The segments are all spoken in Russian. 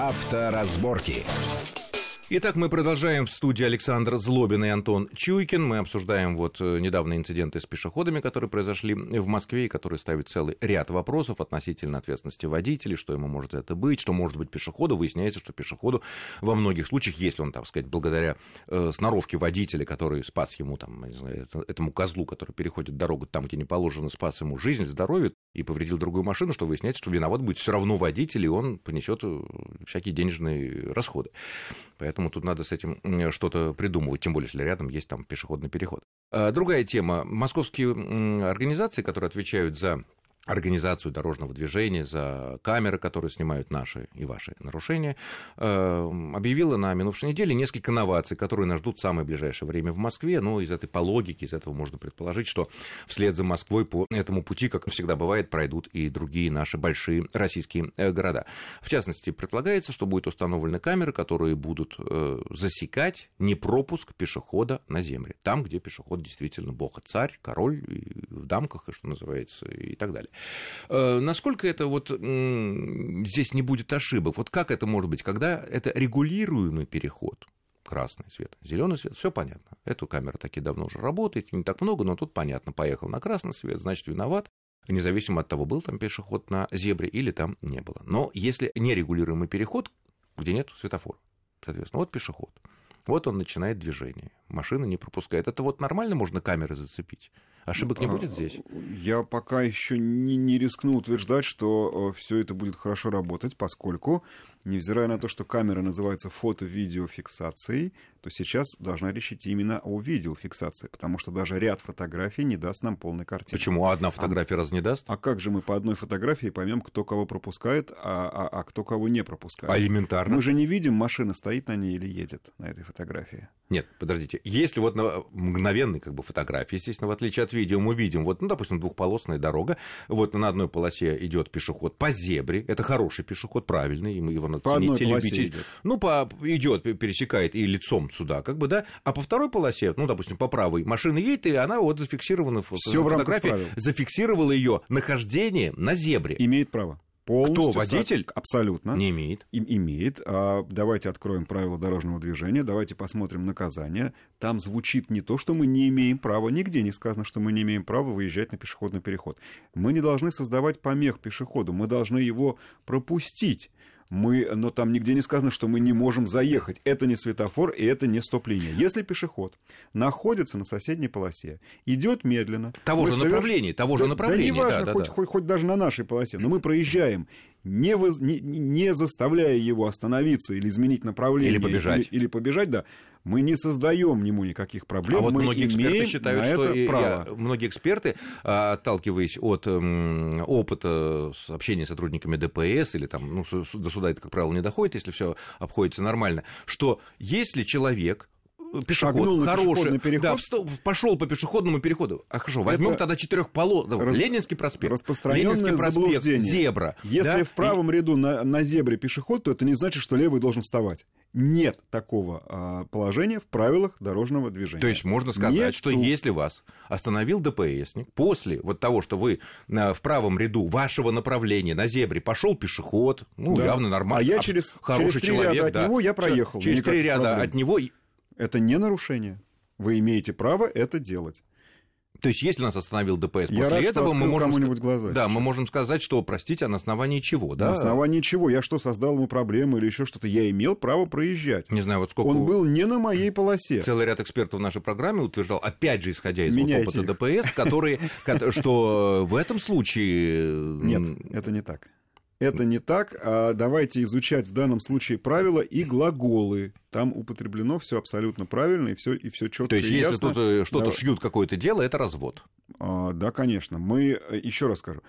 Авторазборки. Итак, мы продолжаем в студии Александр Злобин и Антон Чуйкин. Мы обсуждаем вот э, недавние инциденты с пешеходами, которые произошли в Москве, и которые ставят целый ряд вопросов относительно ответственности водителей, что ему может это быть, что может быть пешеходу. Выясняется, что пешеходу во многих случаях, если он, так сказать, благодаря э, сноровке водителя, который спас ему, там, не знаю, этому козлу, который переходит дорогу там, где не положено, спас ему жизнь, здоровье, и повредил другую машину, что выясняется, что виноват будет все равно водитель, и он понесет э, всякие денежные расходы. Поэтому тут надо с этим что-то придумывать, тем более, если рядом есть там пешеходный переход. А другая тема. Московские организации, которые отвечают за организацию дорожного движения, за камеры, которые снимают наши и ваши нарушения, э, объявила на минувшей неделе несколько новаций, которые нас ждут в самое ближайшее время в Москве. Но из этой по логике, из этого можно предположить, что вслед за Москвой по этому пути, как всегда бывает, пройдут и другие наши большие российские э, города. В частности, предполагается, что будут установлены камеры, которые будут э, засекать непропуск пешехода на земле. Там, где пешеход действительно бог, царь, король, в дамках, и что называется, и так далее. Э, насколько это вот здесь не будет ошибок? Вот как это может быть, когда это регулируемый переход? красный свет, зеленый свет, все понятно. Эту камера таки давно уже работает, не так много, но тут понятно, поехал на красный свет, значит, виноват, независимо от того, был там пешеход на зебре или там не было. Но если нерегулируемый переход, где нет светофора, соответственно, вот пешеход, вот он начинает движение, машина не пропускает. Это вот нормально можно камеры зацепить? Ошибок не а, будет здесь? Я пока еще не, не рискну утверждать, что э, все это будет хорошо работать, поскольку невзирая на то, что камера называется фото-видеофиксацией, то сейчас должна речь идти именно о видеофиксации, потому что даже ряд фотографий не даст нам полной картины. Почему? А одна фотография а, раз не даст? А как же мы по одной фотографии поймем, кто кого пропускает, а, а, а кто кого не пропускает? А элементарно? Мы же не видим, машина стоит на ней или едет на этой фотографии. Нет, подождите. Если вот на мгновенной как бы, фотографии, естественно, в отличие от видео, мы видим, вот, ну, допустим, двухполосная дорога, вот на одной полосе идет пешеход по зебре, это хороший пешеход, правильный, его надо по любить. Идет. Ну, по, идет, пересекает и лицом сюда, как бы, да, а по второй полосе, ну, допустим, по правой, машина едет, и она вот зафиксирована в Всё фотографии, зафиксировала ее нахождение на зебре. Имеет право. Полностью Кто, водитель? Абсолютно. Не имеет. И, имеет. А, давайте откроем правила дорожного движения, давайте посмотрим наказание. Там звучит не то, что мы не имеем права, нигде не сказано, что мы не имеем права выезжать на пешеходный переход. Мы не должны создавать помех пешеходу, мы должны его пропустить мы, но там нигде не сказано, что мы не можем заехать. Это не светофор и это не стоп-линия. Если пешеход находится на соседней полосе, идет медленно... Того же соверш... направления, того же да, направления. Да, неважно, да, хоть, да. Хоть, хоть даже на нашей полосе, но мы проезжаем не, воз, не, не заставляя его остановиться или изменить направление. Или побежать. Или, или побежать, да. Мы не создаем ему никаких проблем. А вот мы многие эксперты считают, что и, я, многие эксперты, а, отталкиваясь от м, опыта общения с сотрудниками ДПС или там, ну, до суда это, как правило, не доходит, если все обходится нормально, что если человек пешеход, хороший, переход. Да, встал, пошел по пешеходному переходу. А хорошо, возьмем тогда четырехполосный, Рас... Ленинский проспект, Ленинский проспект, зебра. Если да? в правом и... ряду на, на зебре пешеход, то это не значит, что левый должен вставать. Нет такого а, положения в правилах дорожного движения. То есть можно сказать, Нет что если вас остановил DPSник после вот того, что вы на, в правом ряду вашего направления на зебре пошел пешеход, ну да. явно нормально, а я через, хороший через человек, ряда да. от него я проехал. Через три ряда проблем. от него это не нарушение. Вы имеете право это делать. То есть, если нас остановил ДПС после рад, этого, мы можем, глаза да, мы можем сказать, что, простите, а на основании чего, да? На основании чего? Я что, создал ему проблемы или еще что-то? Я имел право проезжать. Не знаю, вот сколько... Он был не на моей полосе. Целый ряд экспертов в нашей программе утверждал, опять же, исходя из вот опыта ДПС, которые, что в этом случае... Нет, это не так. Это не так. А давайте изучать в данном случае правила и глаголы. Там употреблено все абсолютно правильно и все и все четко. То есть, и если ясно. тут э, что-то да. шьют какое-то дело, это развод. А, да, конечно. Мы э, еще раз скажу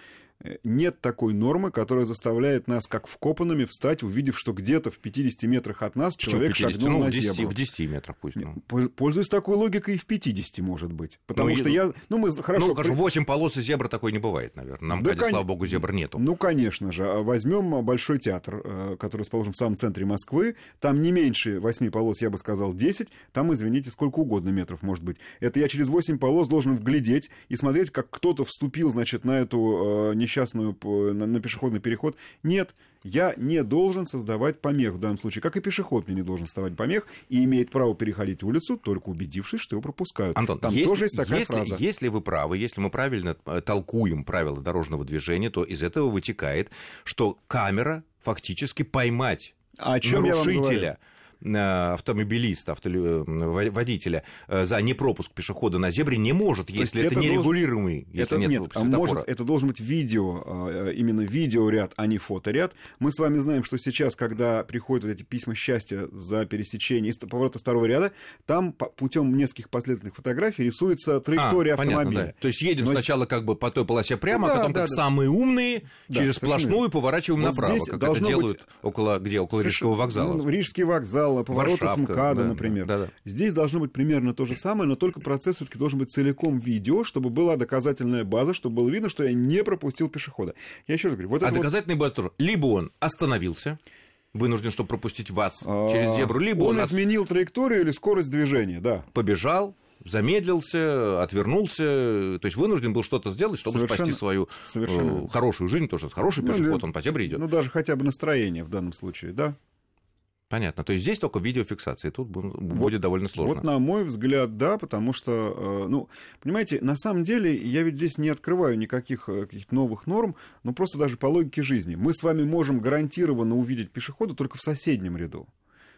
нет такой нормы, которая заставляет нас, как вкопанными, встать, увидев, что где-то в 50 метрах от нас человек 50? шагнул ну, на в 10, зебру. В 10 метрах пусть. Ну. Пользуясь такой логикой, и в 50 может быть. Потому ну, что и... я... Ну, мы хорошо... Ну, хорошо, 8 полос и зебра такой не бывает, наверное. Нам, да, кон... слава богу, зебр нету. Ну, конечно же. А возьмем Большой театр, э, который расположен в самом центре Москвы. Там не меньше 8 полос, я бы сказал, 10. Там, извините, сколько угодно метров может быть. Это я через 8 полос должен вглядеть и смотреть, как кто-то вступил, значит, на эту э, несчастную на, на пешеходный переход. Нет, я не должен создавать помех в данном случае, как и пешеход мне не должен создавать помех и имеет право переходить улицу, только убедившись, что его пропускают. Антон, Там если, тоже есть такая если, фраза. Если вы правы, если мы правильно э, толкуем правила дорожного движения, то из этого вытекает, что камера фактически поймать А о чем я вам говорю? Э, автомобилиста, авто, э, водителя э, за непропуск пешехода на зебре не может, если есть это, это нерегулируемый, если это, нет, нет, а светофора. может, это должен быть видео, э, именно видеоряд, а не фоторяд. Мы с вами знаем, что сейчас, когда приходят вот эти письма счастья за пересечение из поворота второго ряда, там путем нескольких последовательных фотографий рисуется траектория А, понятно, автомобиля. да. То есть едем Но сначала как бы по той полосе прямо, Ну а да, потом да, как да. самые умные Да, через совершенно сплошную поворачиваем Вот направо, как это делают быть около где около Рижского вокзала. Ну, Рижский вокзал, поворот из Варшавка, МКАДа, да, например. да, да. Здесь должно быть примерно то же самое, но только процесс все-таки должен быть целиком видео, чтобы была доказательная база, чтобы было видно, что я не пропустил пешехода. Я еще раз говорю, вот а это вот, база тоже. Либо он остановился, вынужден, чтобы пропустить вас а, через зебру, либо он, он изменил траекторию или скорость движения, да. побежал, замедлился, отвернулся, то есть вынужден был что-то сделать, чтобы Совершенно- спасти свою совершенно. э, хорошую жизнь, тоже хороший Ну, пешеход, да. он по зебре идет. Ну, даже хотя бы настроение в данном случае, да. Понятно. То есть здесь только видеофиксация, тут бу- будет довольно сложно. Вот на мой взгляд, да, потому что, э, ну, понимаете, на самом деле я ведь здесь не открываю никаких э, каких-то новых норм, но просто даже по логике жизни. Мы с вами можем гарантированно увидеть пешехода только в соседнем ряду.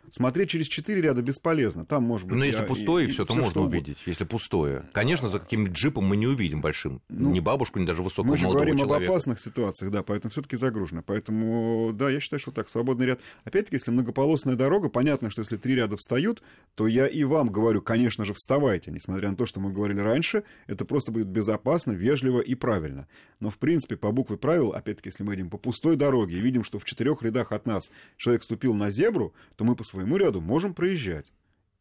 Смотреть через четыре ряда бесполезно. Там может быть. Но Ну, если я- пустое, и- все, и то всё, можно увидеть. Если пустое. Конечно, за каким-нибудь джипом мы не увидим большим. Ну, ни бабушку, ни даже высокого Мы же молодого говорим человека. об опасных ситуациях, да, поэтому все-таки загружено. Поэтому, да, я считаю, что так, свободный ряд. Опять-таки, если многополосная дорога, понятно, что если три ряда встают, то я и вам говорю, конечно же, вставайте, несмотря на то, что мы говорили раньше, это просто будет безопасно, вежливо и правильно. Но, в принципе, по букве правил, опять-таки, если мы идем по пустой дороге и видим, что в четырех рядах от нас человек ступил на зебру, то мы по своему ряду можем проезжать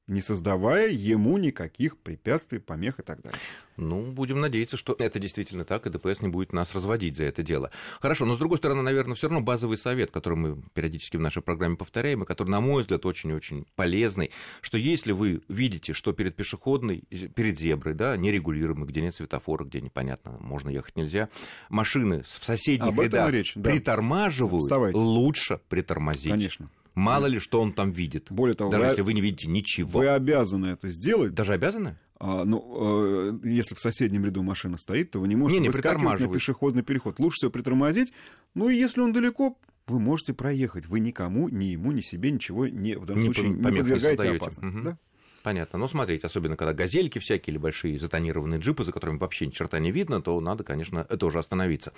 не создавая ему никаких препятствий, помех и так далее. Ну, будем надеяться, что это действительно так, и ДПС не будет нас разводить за это дело. Хорошо, но с другой стороны, наверное, все равно базовый совет, который мы периодически в нашей программе повторяем, и который, на мой взгляд, очень-очень полезный, что если вы видите, что перед пешеходной, перед зеброй, да, нерегулируемой, где нет светофора, где непонятно, можно ехать нельзя, машины в соседних Об рядах речь, да. притормаживают, Вставайте. лучше притормозить. Конечно. Мало ли, что он там видит. Более того, Даже вы- если вы не видите ничего. Вы обязаны это сделать. Даже обязаны? А, ну, э, если в соседнем ряду машина стоит, то вы не можете Не, не выскакивать на пешеходный переход. Лучше всего притормозить. Ну и если он далеко, вы можете проехать. Вы никому, ни ему, ни себе ничего не, в данном Не случае не подвергаете создаёте. опасности. Мгм. Да? Понятно. Но смотрите, особенно когда газельки всякие или большие затонированные джипы, за которыми вообще ни черта не видно, то надо, конечно, тоже остановиться.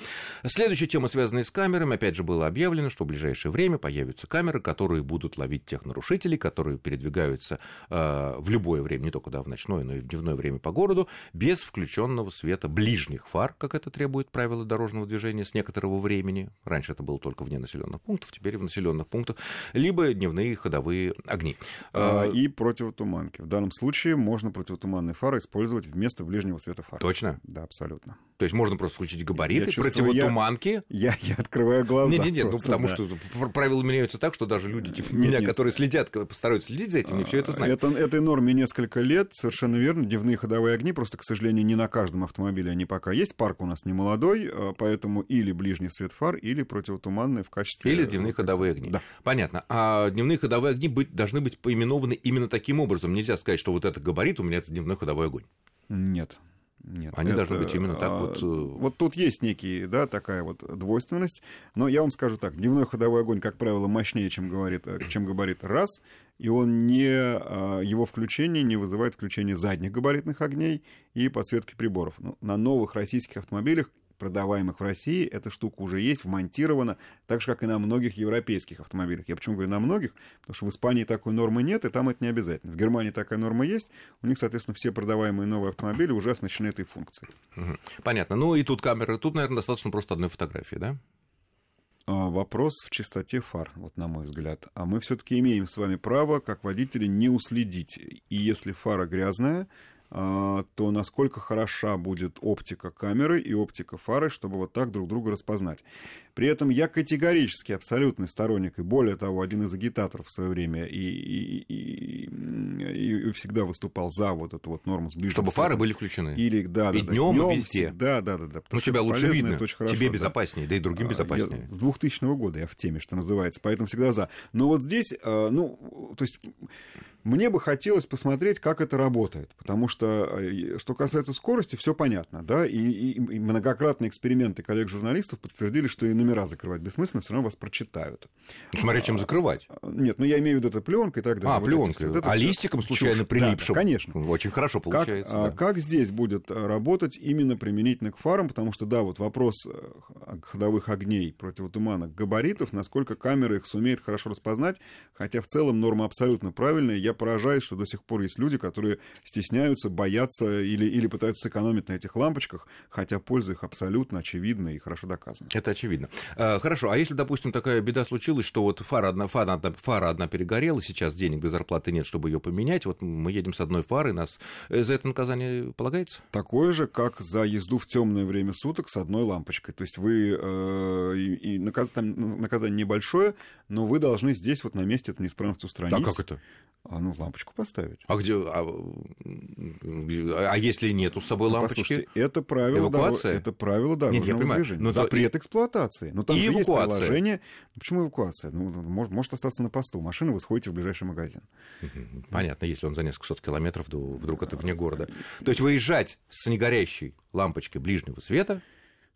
Следующая тема, связанная с камерами. Опять же, было объявлено, что в ближайшее время появятся камеры, которые будут ловить тех нарушителей, которые передвигаются э, в любое время, не только да, в ночное, но и в дневное время по городу, без включенного света ближних фар, как это требует правила дорожного движения с некоторого времени. Раньше это было только вне населенных пунктов, теперь в населенных пунктах, либо дневные ходовые огни. А, Э, и противотуманки. В данном случае можно противотуманные фары использовать вместо ближнего света фар. Точно? Да, абсолютно. То есть можно просто включить габариты, Я чувствую, противотуманки. Я, я открываю глаза. Нет, нет, нет, ну потому да. что пр- правила меняются так, что даже люди типа Нет, меня, нет. которые следят, постараются следить за этим, и все это знают. Это, этой норме несколько лет, совершенно верно. Дневные ходовые огни, просто, к сожалению, не на каждом автомобиле они пока есть. Парк у нас не молодой, а, поэтому или ближний свет фар, или противотуманные в качестве... Или дневные ходовые огни. Да. Понятно. А дневные ходовые огни быть, должны быть поименованы именно таким образом. Нельзя сказать, что вот это габарит, у меня это дневной ходовой огонь. Нет. Нет, Они это, должны быть именно так а, вот, э, Вот тут есть некий, да, такая вот двойственность. Но я вам скажу так: дневной ходовой огонь, как правило, мощнее, чем говорит, э, чем габарит раз, и он не а, его включение не вызывает включение задних габаритных огней и подсветки приборов. Ну, на новых российских автомобилях продаваемых в России, эта штука уже есть, вмонтирована, так же, как и на многих европейских автомобилях. Я почему говорю на многих? Потому что в Испании такой нормы нет, и там это не обязательно. В Германии такая норма есть, у них, соответственно, все продаваемые новые автомобили уже оснащены этой функцией. Понятно. Ну и тут камера, тут, наверное, достаточно просто одной фотографии, да? А, Вопрос в чистоте фар, вот на мой взгляд. А мы все-таки имеем с вами право, как водители, не уследить. И если фара грязная, то насколько хороша будет оптика камеры и оптика фары, чтобы вот так друг друга распознать. При этом я категорически абсолютный сторонник, и более того, один из агитаторов в свое время и, и, и, и, и всегда выступал за вот эту вот норму с Чтобы фары были включены. Или, да, и да, днем, да, и везде. Да, да, да. да ну, тебя лучше полезно, видно, очень хорошо, тебе да. безопаснее, да и другим А, безопаснее. Я с 2000 года я в теме, что называется, поэтому всегда за. Но вот здесь, э, ну, то есть мне бы хотелось посмотреть, как это работает, потому что, э, что касается скорости, все понятно, да, и, и- и многократные эксперименты коллег-журналистов подтвердили, что и номера закрывать бессмысленно, все равно вас прочитают. Смотря чем закрывать. Нет, ну я имею в виду это пленка и так далее. А, Вот все- вот это а всё листиком чушь. случайно Да, прилипшим. да, конечно. Очень хорошо Как, получается. а, да. как здесь будет а, работать именно применительно к фарам, потому что, да, вот вопрос э, ходовых огней противотуманок габаритов, насколько камера их сумеет хорошо распознать, хотя в целом норма абсолютно правильная. Я поражаюсь, что до сих пор есть люди, которые стесняются, боятся или, или пытаются сэкономить на этих лампочках, хотя польза их абсолютно очевидна и хорошо доказана. Это очевидно. А, хорошо, а если, допустим, такая беда случилась, что вот фара одна, фара, одна, фара одна перегорела, сейчас денег до зарплаты нет, чтобы ее поменять, вот мы едем с одной фарой, нас э, за это наказание полагается? Такое же, как за езду в темное время суток с одной лампочкой. То есть вы э, и, и наказ- там наказание небольшое, но вы должны здесь вот на месте эту неисправность устранить. А как это? Ну, лампочку поставить. А где? А, а если нету с собой Ну, лампочки? послушайте, это правило, Эвакуация? доро- это правило дорожного я понимаю, движения. но то- Запрет эксплуатации. Но там И же есть эвакуация. приложение. Ну, Почему эвакуация? Ну, может, может остаться на посту. Машина, вы сходите в ближайший магазин. Понятно, если он за несколько сот километров, то вдруг это вне города. То есть выезжать с негорящей лампочкой ближнего света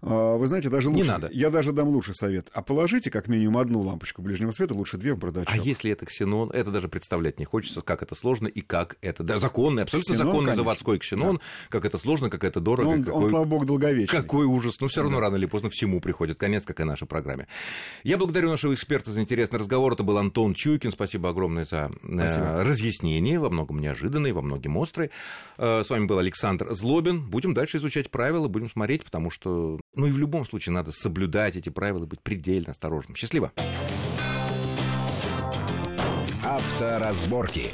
Вы знаете, даже Не лучше. надо. Я даже дам лучший совет. А положите как минимум одну лампочку ближнего света, лучше две в бардачок. А если это ксенон, это даже представлять не хочется, как это сложно и как это... Да, законный, абсолютно Ксенон, законный конечно. заводской ксенон, как это сложно, как это дорого. Но он, какой... он, слава богу, долговечный. Какой ужас. Но все равно рано или поздно всему приходит конец, как и нашей программе. Я благодарю нашего эксперта за интересный разговор. Это был Антон Чуйкин. Спасибо огромное за э, Спасибо. разъяснение, во многом неожиданные, во многом острые. Э, С вами был Александр Злобин. Будем дальше изучать правила, будем смотреть, потому что, ну и в любом случае надо соблюдать эти правила, быть предельно осторожным. Счастливо. Авторазборки.